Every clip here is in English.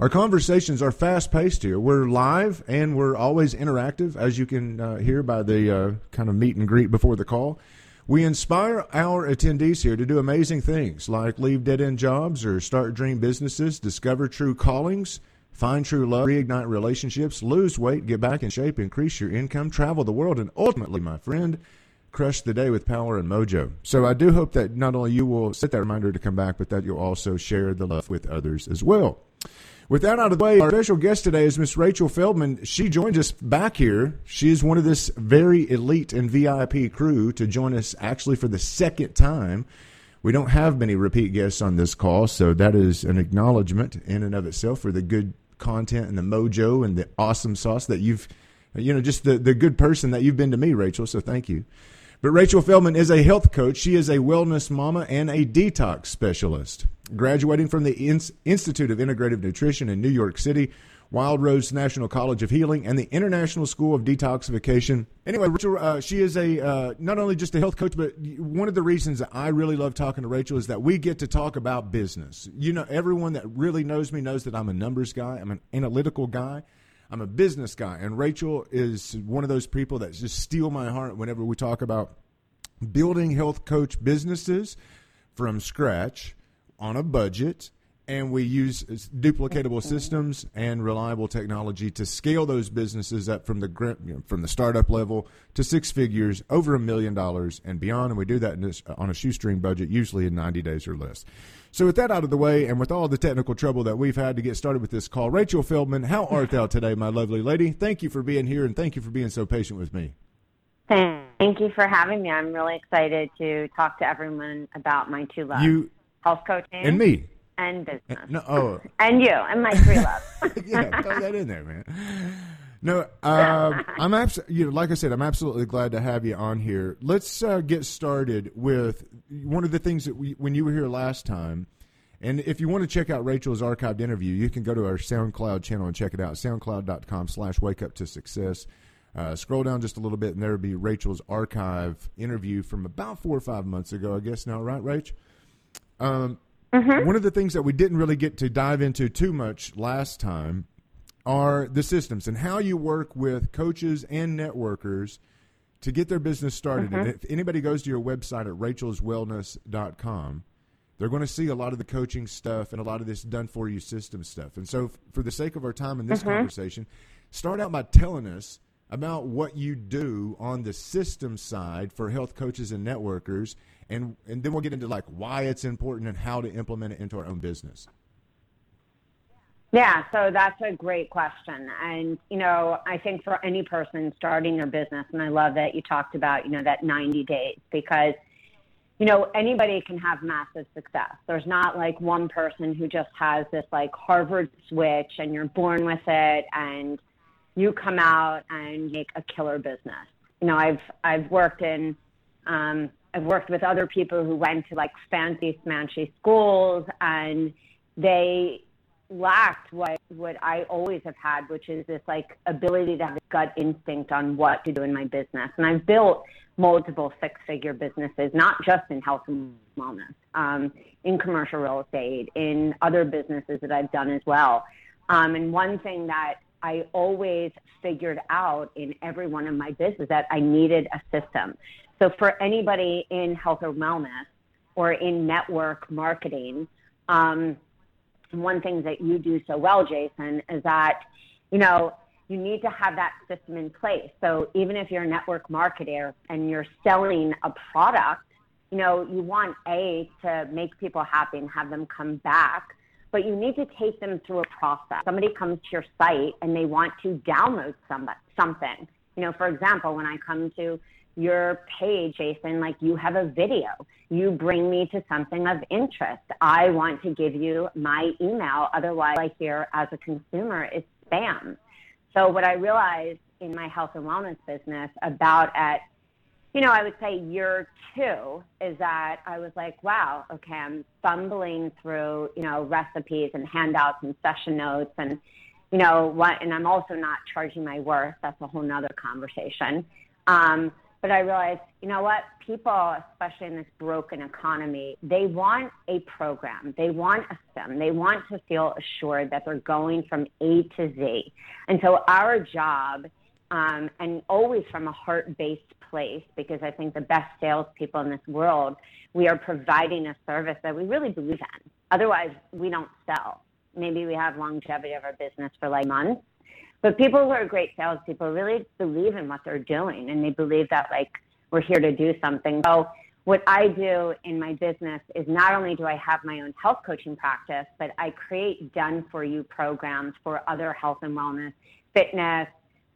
Our conversations are fast paced here. We're live and we're always interactive, as you can uh, hear by the uh, kind of meet and greet before the call. We inspire our attendees here to do amazing things like leave dead end jobs or start dream businesses, discover true callings, find true love, reignite relationships, lose weight, get back in shape, increase your income, travel the world, and ultimately, my friend, crush the day with power and mojo. So I do hope that not only you will set that reminder to come back, but that you'll also share the love with others as well. With that out of the way, our special guest today is Miss Rachel Feldman. She joins us back here. She is one of this very elite and VIP crew to join us actually for the second time. We don't have many repeat guests on this call, so that is an acknowledgement in and of itself for the good content and the mojo and the awesome sauce that you've, you know, just the, the good person that you've been to me, Rachel. So thank you. But Rachel Feldman is a health coach. She is a wellness mama and a detox specialist. Graduating from the Institute of Integrative Nutrition in New York City, Wild Rose National College of Healing, and the International School of Detoxification. Anyway, Rachel, uh, she is a uh, not only just a health coach, but one of the reasons that I really love talking to Rachel is that we get to talk about business. You know, everyone that really knows me knows that I'm a numbers guy. I'm an analytical guy. I'm a business guy, and Rachel is one of those people that just steal my heart whenever we talk about building health coach businesses from scratch on a budget and we use duplicatable systems and reliable technology to scale those businesses up from the you know, from the startup level to six figures, over a million dollars and beyond. And we do that this, on a shoestring budget, usually in 90 days or less. So with that out of the way, and with all the technical trouble that we've had to get started with this call, Rachel Feldman, how art thou today, my lovely lady? Thank you for being here, and thank you for being so patient with me. Thank you for having me. I'm really excited to talk to everyone about my two loves: you, health coaching, and me, and business. No, oh, and you, and my three loves. yeah, throw that in there, man. No, um, I'm abs- you know, like I said, I'm absolutely glad to have you on here. Let's uh, get started with one of the things that we, when you were here last time, and if you want to check out Rachel's archived interview, you can go to our SoundCloud channel and check it out. SoundCloud.com slash wake up to success. Uh, scroll down just a little bit, and there will be Rachel's archive interview from about four or five months ago, I guess now, right, Rach? Um, mm-hmm. One of the things that we didn't really get to dive into too much last time are the systems and how you work with coaches and networkers to get their business started. Mm-hmm. And if anybody goes to your website at rachelswellness.com, they're going to see a lot of the coaching stuff and a lot of this done for you system stuff. And so, for the sake of our time in this mm-hmm. conversation, start out by telling us about what you do on the system side for health coaches and networkers, and and then we'll get into like why it's important and how to implement it into our own business. Yeah, so that's a great question. And, you know, I think for any person starting their business, and I love that you talked about, you know, that 90 days because, you know, anybody can have massive success. There's not like one person who just has this like Harvard switch and you're born with it and you come out and make a killer business. You know, I've, I've worked in, um, I've worked with other people who went to like fancy smanchy schools and they, lacked what what I always have had, which is this like ability to have a gut instinct on what to do in my business. And I've built multiple six figure businesses, not just in health and wellness, um, in commercial real estate, in other businesses that I've done as well. Um, and one thing that I always figured out in every one of my businesses that I needed a system. So for anybody in health or wellness or in network marketing, um, one thing that you do so well, Jason, is that, you know, you need to have that system in place. So even if you're a network marketer and you're selling a product, you know, you want A to make people happy and have them come back, but you need to take them through a process. Somebody comes to your site and they want to download some, something. You know, for example, when I come to your page, Jason, like you have a video. You bring me to something of interest. I want to give you my email. Otherwise, I hear as a consumer is spam. So what I realized in my health and wellness business about at, you know, I would say year two is that I was like, wow, okay, I'm fumbling through, you know, recipes and handouts and session notes and, you know, what, and I'm also not charging my worth. That's a whole nother conversation. Um, But I realized, you know what? People, especially in this broken economy, they want a program. They want a STEM. They want to feel assured that they're going from A to Z. And so our job, um, and always from a heart-based place, because I think the best salespeople in this world, we are providing a service that we really believe in. Otherwise, we don't sell. Maybe we have longevity of our business for like months, but people who are great salespeople really believe in what they're doing and they believe that like we're here to do something. So what I do in my business is not only do I have my own health coaching practice, but I create done for you programs for other health and wellness, fitness,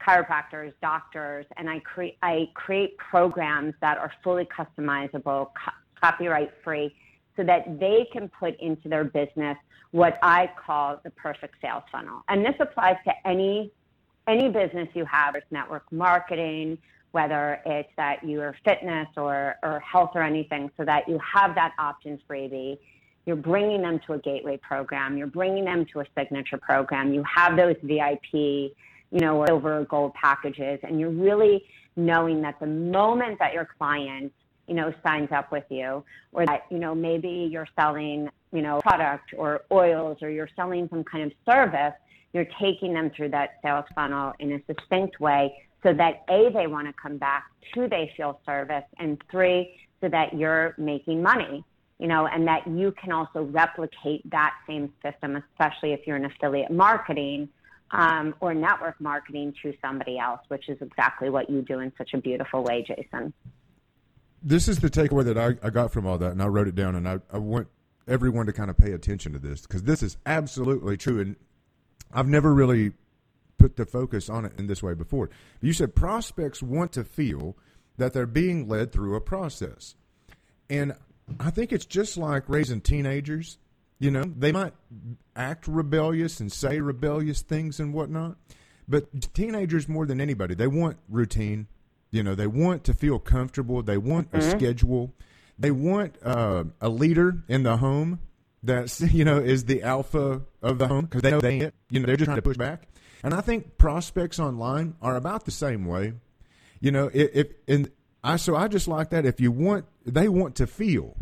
chiropractors, doctors, and I create I create programs that are fully customizable, co- copyright free, so that they can put into their business what I call the perfect sales funnel. And this applies to any any business you have, it's network marketing, whether it's that you're fitness or, or health or anything, so that you have that options freebie. You're bringing them to a gateway program. You're bringing them to a signature program. You have those VIP, you know, silver gold packages, and you're really knowing that the moment that your client you know, signs up with you, or that, you know, maybe you're selling, you know, product or oils or you're selling some kind of service, you're taking them through that sales funnel in a succinct way so that A, they want to come back, two, they feel service, and three, so that you're making money, you know, and that you can also replicate that same system, especially if you're in affiliate marketing. Um, or network marketing to somebody else, which is exactly what you do in such a beautiful way, Jason this is the takeaway that I, I got from all that, and I wrote it down, and I, I want everyone to kind of pay attention to this because this is absolutely true, and I've never really put the focus on it in this way before. You said prospects want to feel that they're being led through a process, and I think it's just like raising teenagers. You know, they might act rebellious and say rebellious things and whatnot, but teenagers more than anybody, they want routine. You know, they want to feel comfortable. They want mm-hmm. a schedule. They want uh, a leader in the home that's you know is the alpha of the home because they know they ain't. You know, they're just trying to push back. And I think prospects online are about the same way. You know, if, if and I so I just like that. If you want, they want to feel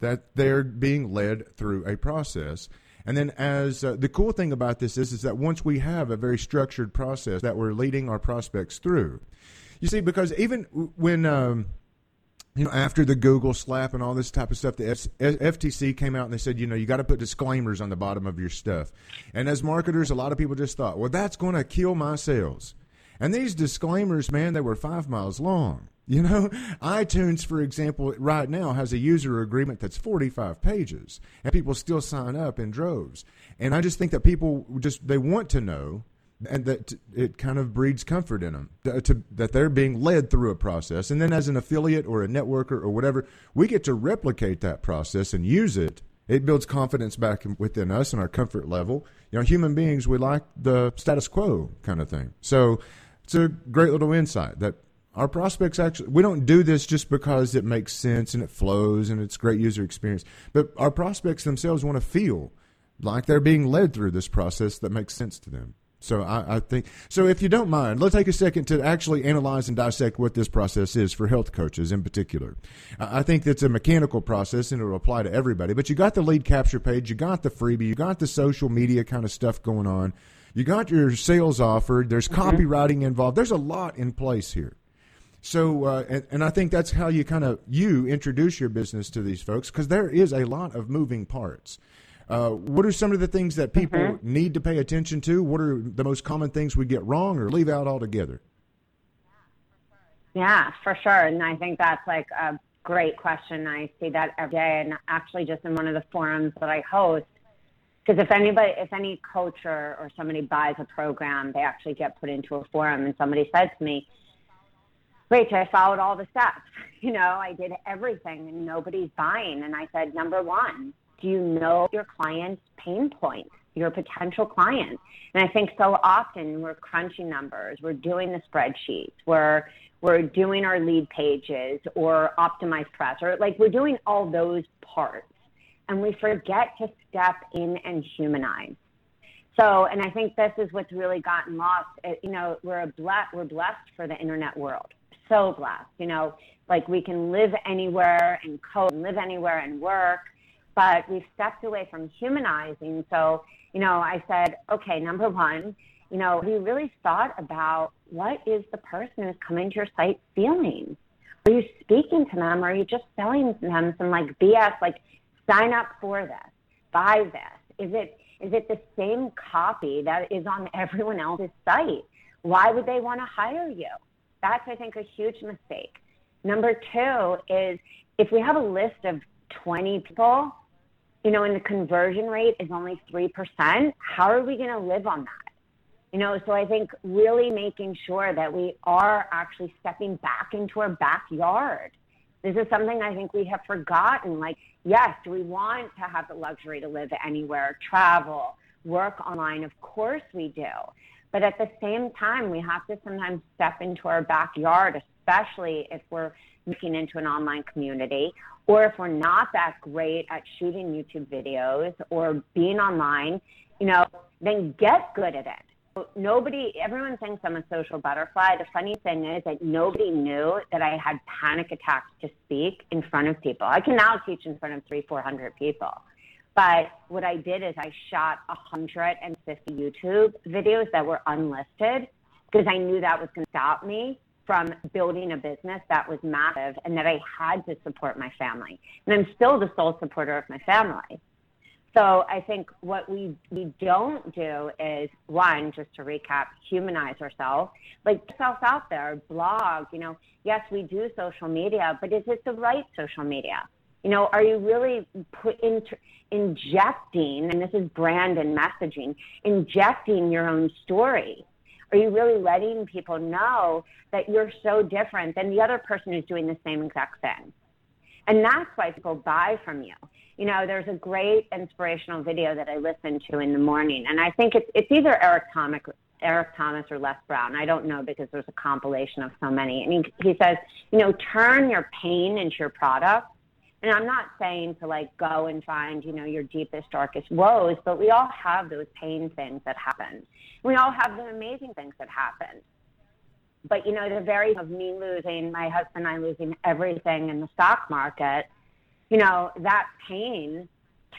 that they're being led through a process. And then, as uh, the cool thing about this is, is that once we have a very structured process that we're leading our prospects through, you see, because even when um, you know after the Google slap and all this type of stuff, the F- FTC came out and they said, you know, you got to put disclaimers on the bottom of your stuff. And as marketers, a lot of people just thought, well, that's going to kill my sales. And these disclaimers, man, they were five miles long. You know, iTunes, for example, right now has a user agreement that's 45 pages, and people still sign up in droves. And I just think that people just they want to know and that it kind of breeds comfort in them to, that they're being led through a process. And then as an affiliate or a networker or whatever we get to replicate that process and use it. It builds confidence back within us and our comfort level. You know human beings we like the status quo kind of thing. So it's a great little insight that our prospects actually we don't do this just because it makes sense and it flows and it's great user experience but our prospects themselves want to feel like they're being led through this process that makes sense to them so I, I, think so. If you don't mind, let's take a second to actually analyze and dissect what this process is for health coaches in particular. I think it's a mechanical process and it'll apply to everybody. But you got the lead capture page, you got the freebie, you got the social media kind of stuff going on, you got your sales offer. There's mm-hmm. copywriting involved. There's a lot in place here. So, uh, and, and I think that's how you kind of you introduce your business to these folks because there is a lot of moving parts. Uh, what are some of the things that people mm-hmm. need to pay attention to? What are the most common things we get wrong or leave out altogether? Yeah, for sure. And I think that's like a great question. I see that every day, and actually, just in one of the forums that I host. Because if anybody, if any coach or, or somebody buys a program, they actually get put into a forum, and somebody said to me, Rach, I followed all the steps. You know, I did everything and nobody's buying. And I said, number one, do you know your client's pain points, your potential client? And I think so often we're crunching numbers, we're doing the spreadsheets, we're we're doing our lead pages or optimize press, or like we're doing all those parts, and we forget to step in and humanize. So, and I think this is what's really gotten lost. You know, we're a ble- we're blessed for the internet world. so blessed. You know, like we can live anywhere and code and live anywhere and work, but we've stepped away from humanizing. So, you know, I said, okay, number one, you know, we really thought about what is the person who's coming to your site feeling? Are you speaking to them? Or are you just selling them some like BS, like sign up for this, buy this? Is it is it the same copy that is on everyone else's site? Why would they want to hire you? That's I think a huge mistake. Number two is if we have a list of 20 people, you know, and the conversion rate is only 3%, how are we going to live on that? You know, so I think really making sure that we are actually stepping back into our backyard. This is something I think we have forgotten. Like, yes, do we want to have the luxury to live anywhere, travel, work online? Of course we do. But at the same time, we have to sometimes step into our backyard, especially if we're looking into an online community or if we're not that great at shooting YouTube videos or being online, you know, then get good at it nobody, everyone thinks I'm a social butterfly. The funny thing is that nobody knew that I had panic attacks to speak in front of people. I can now teach in front of three, 400 people. But what I did is I shot 150 YouTube videos that were unlisted because I knew that was going to stop me from building a business that was massive and that I had to support my family. And I'm still the sole supporter of my family. So I think what we, we don't do is one, just to recap, humanize ourselves, like yourself out there, blog, you know, yes, we do social media, but is it the right social media? You know, are you really put into injecting, and this is brand and messaging, injecting your own story? Are you really letting people know that you're so different than the other person who's doing the same exact thing? And that's why people buy from you you know, there's a great inspirational video that I listen to in the morning, and I think it's it's either Eric Thomas, Eric Thomas or Les Brown. I don't know because there's a compilation of so many. And he, he says, you know, turn your pain into your product. And I'm not saying to like go and find, you know, your deepest, darkest woes, but we all have those pain things that happen. We all have the amazing things that happen. But, you know, the very of me losing, my husband and I losing everything in the stock market – you know, that pain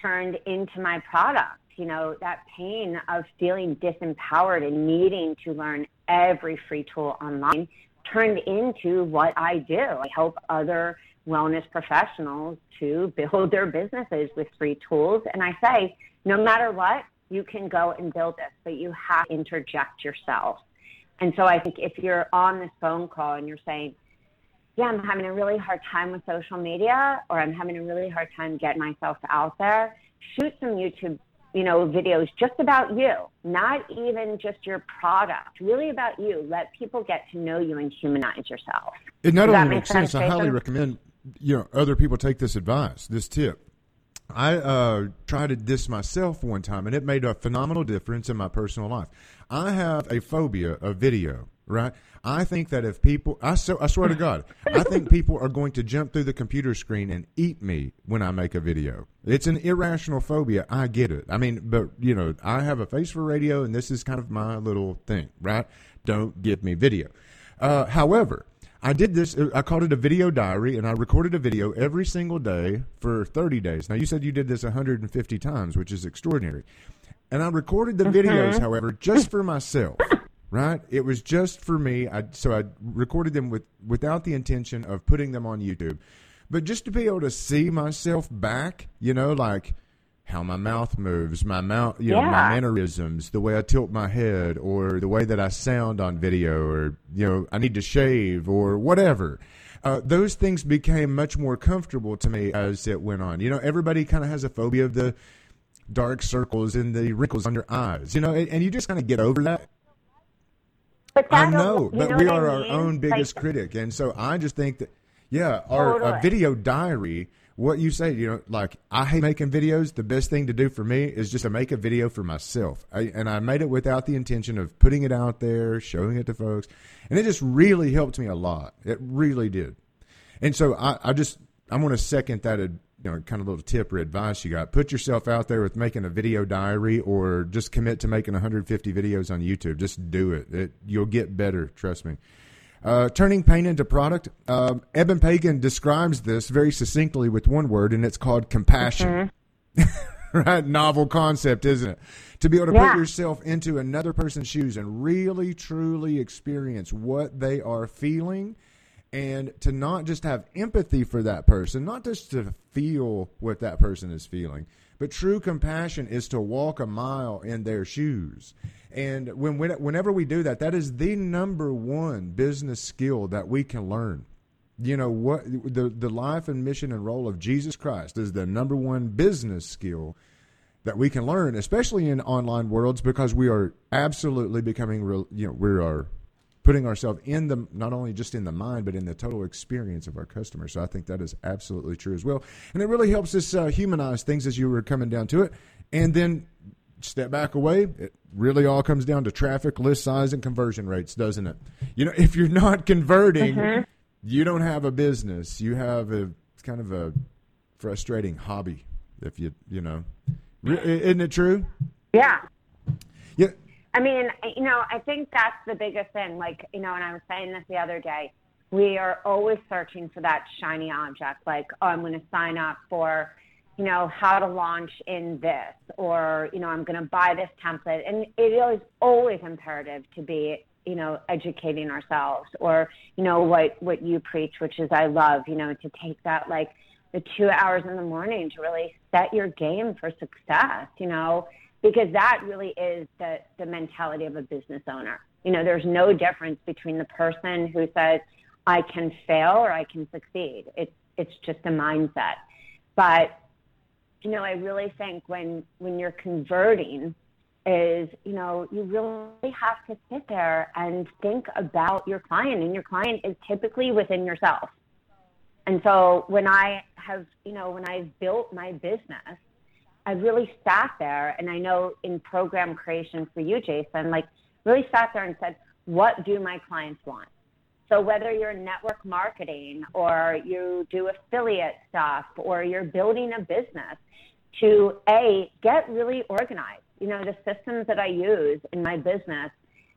turned into my product. You know, that pain of feeling disempowered and needing to learn every free tool online turned into what I do. I help other wellness professionals to build their businesses with free tools. And I say, no matter what, you can go and build this, but you have to interject yourself. And so I think if you're on this phone call and you're saying, yeah, I'm having a really hard time with social media or I'm having a really hard time getting myself out there, shoot some YouTube, you know, videos just about you, not even just your product, really about you. Let people get to know you and humanize yourself. It not Does only makes sense, sense I highly recommend you know other people take this advice, this tip. I uh, tried this myself one time, and it made a phenomenal difference in my personal life. I have a phobia of video right? I think that if people, I, so, I swear to God, I think people are going to jump through the computer screen and eat me when I make a video. It's an irrational phobia. I get it. I mean, but, you know, I have a face for radio, and this is kind of my little thing, right? Don't give me video. Uh, however, I did this. Uh, I called it a video diary, and I recorded a video every single day for 30 days. Now, you said you did this 150 times, which is extraordinary. And I recorded the videos, mm-hmm. however, just for myself right? It was just for me. I, so I recorded them with without the intention of putting them on YouTube, but just to be able to see myself back, you know, like how my mouth moves, my mouth, you yeah. know, my mannerisms, the way I tilt my head, or the way that I sound on video, or you know, I need to shave, or whatever. Uh, those things became much more comfortable to me as it went on. You know, everybody kind of has a phobia of the dark circles and the wrinkles under eyes. You know, and, and you just kind of get over that but I know, but know we are I mean? our own biggest like, critic, and so I just think that, yeah, our totally. video diary. What you say, you know, like I hate making videos. The best thing to do for me is just to make a video for myself, I, and I made it without the intention of putting it out there, showing it to folks, and it just really helped me a lot. It really did, and so I, I just I'm going to second that you know, kind of little tip or advice you got. Put yourself out there with making a video diary or just commit to making 150 videos on YouTube. Just do it. it you'll get better, trust me. Uh, turning pain into product. Uh, Eben Pagan describes this very succinctly with one word, and it's called compassion. Mm-hmm. right? Novel concept, isn't it? To be able to yeah. put yourself into another person's shoes and really, truly experience what they are feeling and to not just have empathy for that person, not just to feel what that person is feeling, but true compassion is to walk a mile in their shoes. And when, whenever we do that, that is the number one business skill that we can learn. You know what the the life and mission and role of Jesus Christ is the number one business skill that we can learn, especially in online worlds, because we are absolutely becoming real. You know, we are putting ourselves in the not only just in the mind but in the total experience of our customers. So I think that is absolutely true as well, and it really helps us uh, humanize things as you were coming down to it, and then step back away. It really all comes down to traffic, list size, and conversion rates, doesn't it? You know, if you're not converting, mm-hmm. you don't have a business. You have a kind of a frustrating hobby. If you you know, isn't it true? Yeah. Yeah. I mean, you know, I think that's the biggest thing. Like, you know, and I was saying this the other day, we are always searching for that shiny object. Like, oh, I'm going to sign up for, you know, how to launch in this, or, you know, I'm going to buy this template. And it is always imperative to be, you know, educating ourselves or, you know, what, what you preach, which is I love, you know, to take that, like, the two hours in the morning to really set your game for success, you know, because that really is the, the mentality of a business owner. You know, there's no difference between the person who says, I can fail or I can succeed. It's, it's just a mindset. But, you know, I really think when, when you're converting is, you know, you really have to sit there and think about your client and your client is typically within yourself. And so when I have, you know, when I've built my business, I've really sat there, and I know in program creation for you, Jason, like really sat there and said, what do my clients want? So whether you're network marketing or you do affiliate stuff or you're building a business, to a get really organized. You know, the systems that I use in my business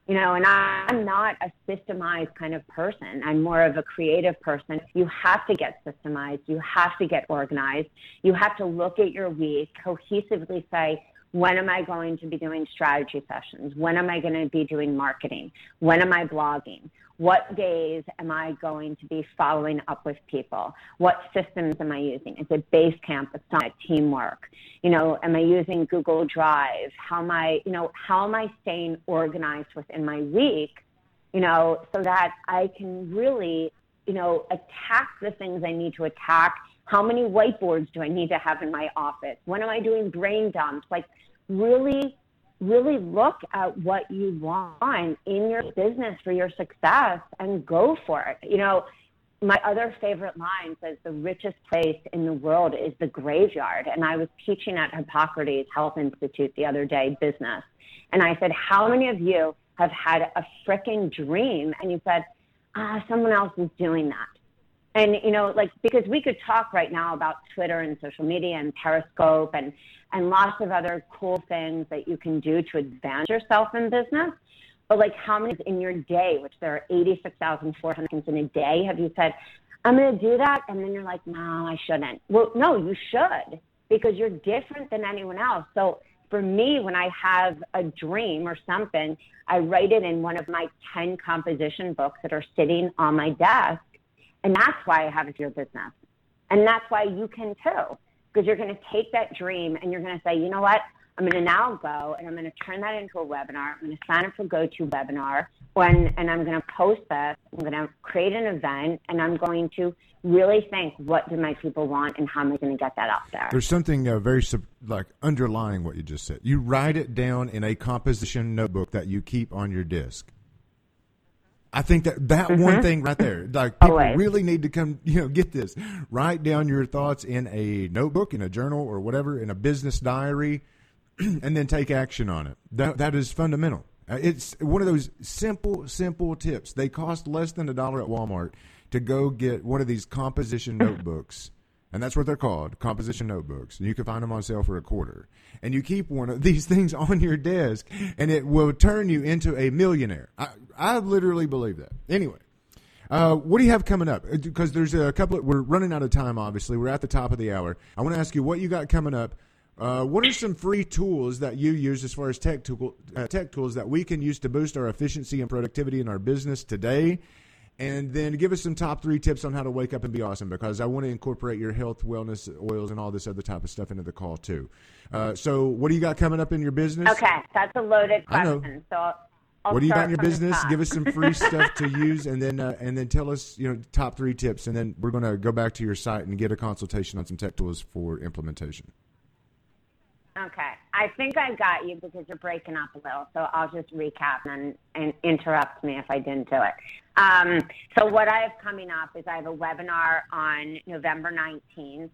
you know, and I'm not a systemized kind of person. I'm more of a creative person. You have to get systemized. You have to get organized. You have to look at your week, cohesively say, when am I going to be doing strategy sessions? When am I going to be doing marketing? When am I blogging? What days am I going to be following up with people? What systems am I using? Is it Basecamp, Asana, Teamwork? You know, am I using Google Drive? How am I, you know, how am I staying organized within my week? You know, so that I can really, you know, attack the things I need to attack. How many whiteboards do I need to have in my office? When am I doing brain dumps? Like, really really look at what you want in your business for your success and go for it. You know, my other favorite line says the richest place in the world is the graveyard. And I was teaching at Hippocrates Health Institute the other day, business. And I said, How many of you have had a freaking dream? And you said, Ah, someone else is doing that. And, you know, like, because we could talk right now about Twitter and social media and Periscope and, and lots of other cool things that you can do to advance yourself in business. But like how many in your day, which there are 86,400 things in a day, have you said, I'm going to do that? And then you're like, no, I shouldn't. Well, no, you should because you're different than anyone else. So for me, when I have a dream or something, I write it in one of my 10 composition books that are sitting on my desk. And that's why I have it your business. And that's why you can too because you're going to take that dream and you're going to say, you know what? I'm going to now go and I'm going to turn that into a webinar. I'm going to sign up for GoToWebinar when, and I'm going to post this. I'm going to create an event and I'm going to really think, what do my people want and how am I going to get that out there? There's something uh, very like underlying what you just said. You write it down in a composition notebook that you keep on your disk. I think that that mm-hmm. one thing right there, like people Always. really need to come, you know, get this. Write down your thoughts in a notebook, in a journal, or whatever, in a business diary, and then take action on it. That that is fundamental. Uh, it's one of those simple, simple tips. They cost less than a dollar at Walmart to go get one of these composition notebooks and that's what they're called composition notebooks and you can find them on sale for a quarter and you keep one of these things on your desk and it will turn you into a millionaire i, I literally believe that anyway Uh, what do you have coming up? Because uh, there's a couple. Of, we're running out of time. Obviously, we're at the top of the hour. I want to ask you what you got coming up. Uh, what are some free tools that you use as far as tech tool, uh, tech tools that we can use to boost our efficiency and productivity in our business today? And then give us some top three tips on how to wake up and be awesome because I want to incorporate your health, wellness, oils, and all this other type of stuff into the call too. Uh, so, what do you got coming up in your business? Okay, that's a loaded question. So, I'll what do you got in your business? Give us some free stuff to use, and then uh, and then tell us you know top three tips, and then we're going to go back to your site and get a consultation on some tech tools for implementation. Okay. I think I got you because you're breaking up a little. So I'll just recap and, and interrupt me if I didn't do it. Um, so what I have coming up is I have a webinar on November 19th.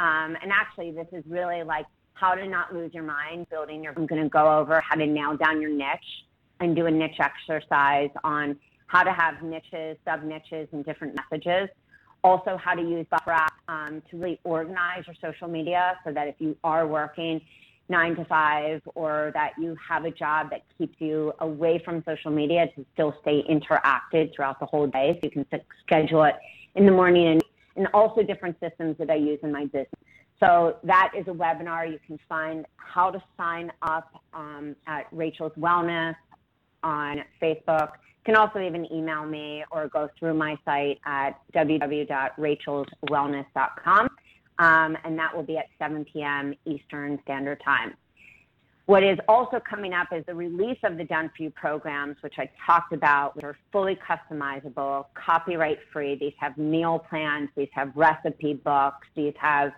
Um, and actually, this is really like how to not lose your mind, building your, I'm going to go over how to nail down your niche and do a niche exercise on how to have niches, sub niches, and different messages also how to use Buffer app um, to really organize your social media so that if you are working nine to five or that you have a job that keeps you away from social media to still stay interacted throughout the whole day. So you can schedule it in the morning and, and also different systems that I use in my business. So that is a webinar. You can find how to sign up um, at Rachel's Wellness on Facebook. You can also even email me or go through my site at www.rachelswellness.com um, and that will be at 7 p.m. Eastern Standard Time. What is also coming up is the release of the Done For You programs, which I talked about, which are fully customizable, copyright free. These have meal plans, these have recipe books, these have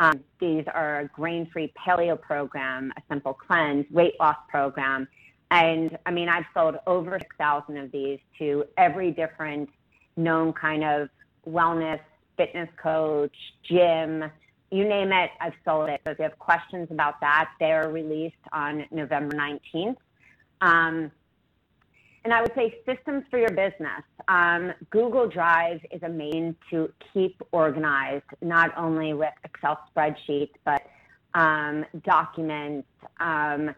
um, these are a grain-free paleo program, a simple cleanse, weight loss program, and I mean I've sold over 6,000 of these to every different known kind of wellness fitness coach, gym, you name it, I've sold it. So if you have questions about that, they're released on November 19th. Um, and I would say systems for your business. Um, Google Drive is a main to keep organized, not only with Excel spreadsheets, but um, documents. Um,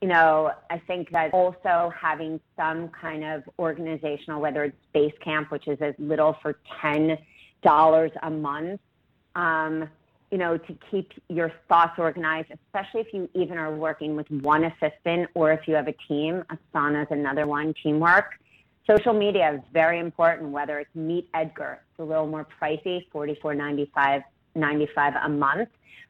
you know, I think that also having some kind of organizational, whether it's Basecamp, which is as little for 10 dollars a month, um, you know, to keep your thoughts organized, especially if you even are working with one assistant or if you have a team. Asana is another one, teamwork. Social media is very important, whether it's Meet Edgar, it's a little more pricey, $44.95 95 a month,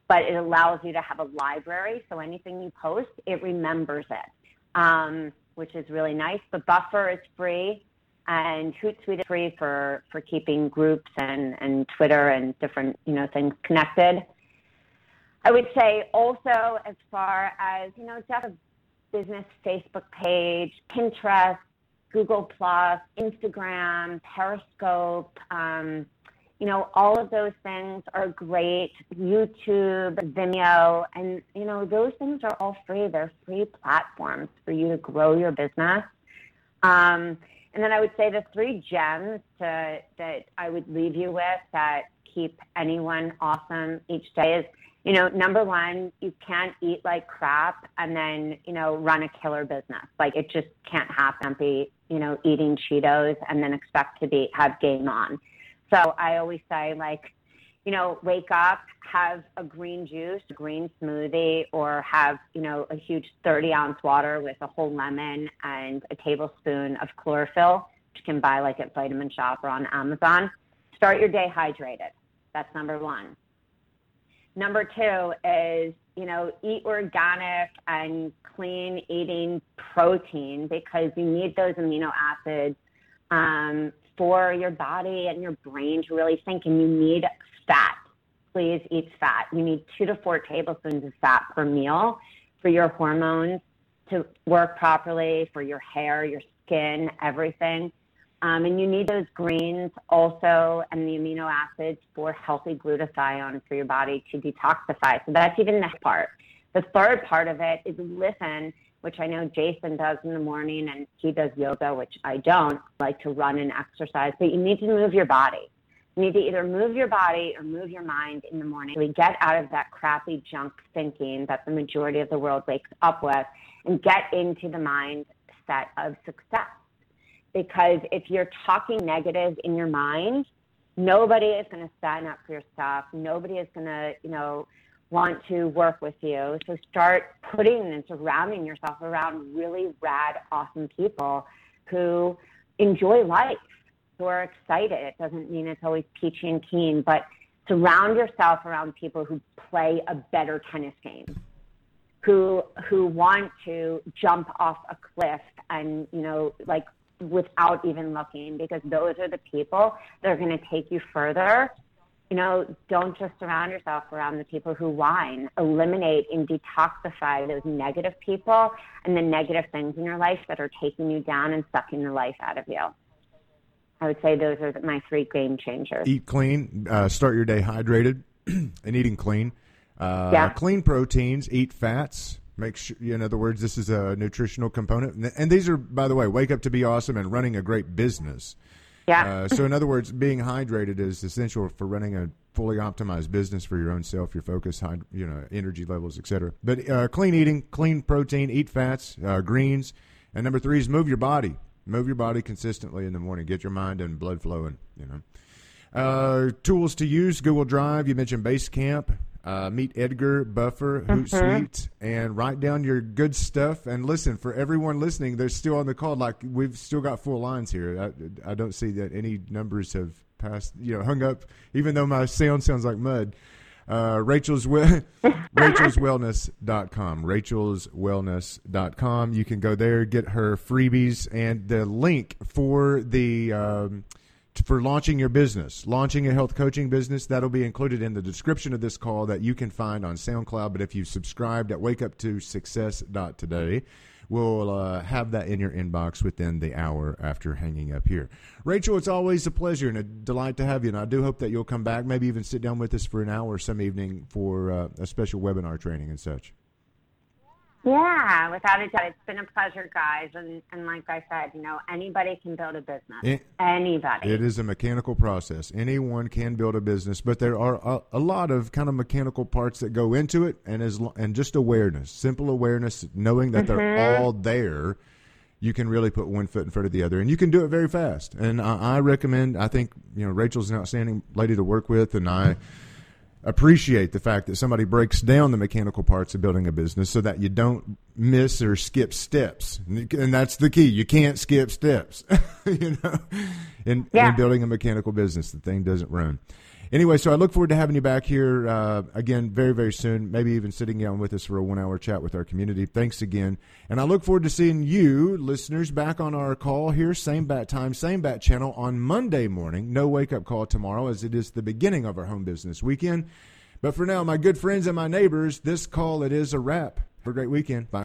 but it allows you to have a library. So anything you post, it remembers it, um, which is really nice. The Buffer is free and Hootsuite is free for, for keeping groups and, and Twitter and different, you know, things connected. I would say also as far as, you know, just a business Facebook page, Pinterest, Google Plus, Instagram, Periscope, um, you know, all of those things are great. YouTube, Vimeo, and, you know, those things are all free. They're free platforms for you to grow your business. Um, and then I would say the three gems to, that I would leave you with that keep anyone awesome each day is, you know, number one, you can't eat like crap and then, you know, run a killer business. Like it just can't happen. Be, you know, eating Cheetos and then expect to be have game on. So I always say like, you know, wake up, have a green juice, green smoothie, or have, you know, a huge 30 ounce water with a whole lemon and a tablespoon of chlorophyll, which you can buy like at Vitamin Shoppe or on Amazon. Start your day hydrated. That's number one. Number two is, you know, eat organic and clean eating protein because you need those amino acids um, for your body and your brain to really think, and you need fat. Please eat fat. You need two to four tablespoons of fat per meal for your hormones to work properly, for your hair, your skin, everything. Um, and you need those greens also and the amino acids for healthy glutathione for your body to detoxify. So that's even the part. The third part of it is listen, which I know Jason does in the morning and he does yoga, which I don't like to run and exercise, but you need to move your body. You need to either move your body or move your mind in the morning. We get out of that crappy junk thinking that the majority of the world wakes up with and get into the mindset of success. because if you're talking negative in your mind, nobody is going to stand up for your stuff. Nobody is going to, you know, want to work with you. So start putting and surrounding yourself around really rad, awesome people who enjoy life, who are excited. It doesn't mean it's always peachy and keen, but surround yourself around people who play a better tennis game, who who want to jump off a cliff and you know like without even looking, because those are the people that are going to take you further you know, don't just surround yourself around the people who whine. Eliminate and detoxify those negative people and the negative things in your life that are taking you down and sucking the life out of you. I would say those are my three game changers. Eat clean, uh, start your day hydrated, and eating clean. Uh, yeah. Clean proteins, eat fats. Make sure, in other words, this is a nutritional component. And these are, by the way, wake up to be awesome and running a great business. Yeah. Uh, so, in other words, being hydrated is essential for running a fully optimized business for your own self, your focus, you know, energy levels, etc. But uh, clean eating, clean protein, eat fats, uh, greens, and number three is move your body. Move your body consistently in the morning. Get your mind and blood flowing. You know. Uh, tools to use: Google Drive. You mentioned Basecamp. Uh, meet Edgar, Buffer, Hootsuite, mm-hmm. and write down your good stuff. And listen, for everyone listening, they're still on the call. Like we've still got full lines here. I, I don't see that any numbers have passed, you know, hung up. Even though my sound sounds like mud. Uh, Rachel's we- rachelswellness.com. Rachelswellness.com. You can go there, get her freebies, and the link for the. Um, for launching your business, launching a health coaching business, that'll be included in the description of this call that you can find on SoundCloud. But if you've subscribed at wakeuptosuccess.today, we'll uh, have that in your inbox within the hour after hanging up here. Rachel, it's always a pleasure and a delight to have you. And I do hope that you'll come back, maybe even sit down with us for an hour some evening for uh, a special webinar training and such. Yeah, without a doubt. It's been a pleasure, guys. And, and like I said, you know, anybody can build a business. It, anybody. It is a mechanical process. Anyone can build a business, but there are a, a, lot of kind of mechanical parts that go into it and as and just awareness, simple awareness, knowing that mm-hmm. they're all there. You can really put one foot in front of the other, and you can do it very fast. And I, I recommend. I think you know Rachel's an outstanding lady to work with, and I appreciate the fact that somebody breaks down the mechanical parts of building a business so that you don't miss or skip steps. And that's the key. You can't skip steps, you know, in, yeah. in, building a mechanical business. The thing doesn't run. Anyway, so I look forward to having you back here uh, again very, very soon. Maybe even sitting down with us for a one hour chat with our community. Thanks again. And I look forward to seeing you, listeners, back on our call here, same bat time, same bat channel on Monday morning. No wake up call tomorrow as it is the beginning of our home business weekend. But for now, my good friends and my neighbors, this call, it is a wrap. Have a great weekend. Bye.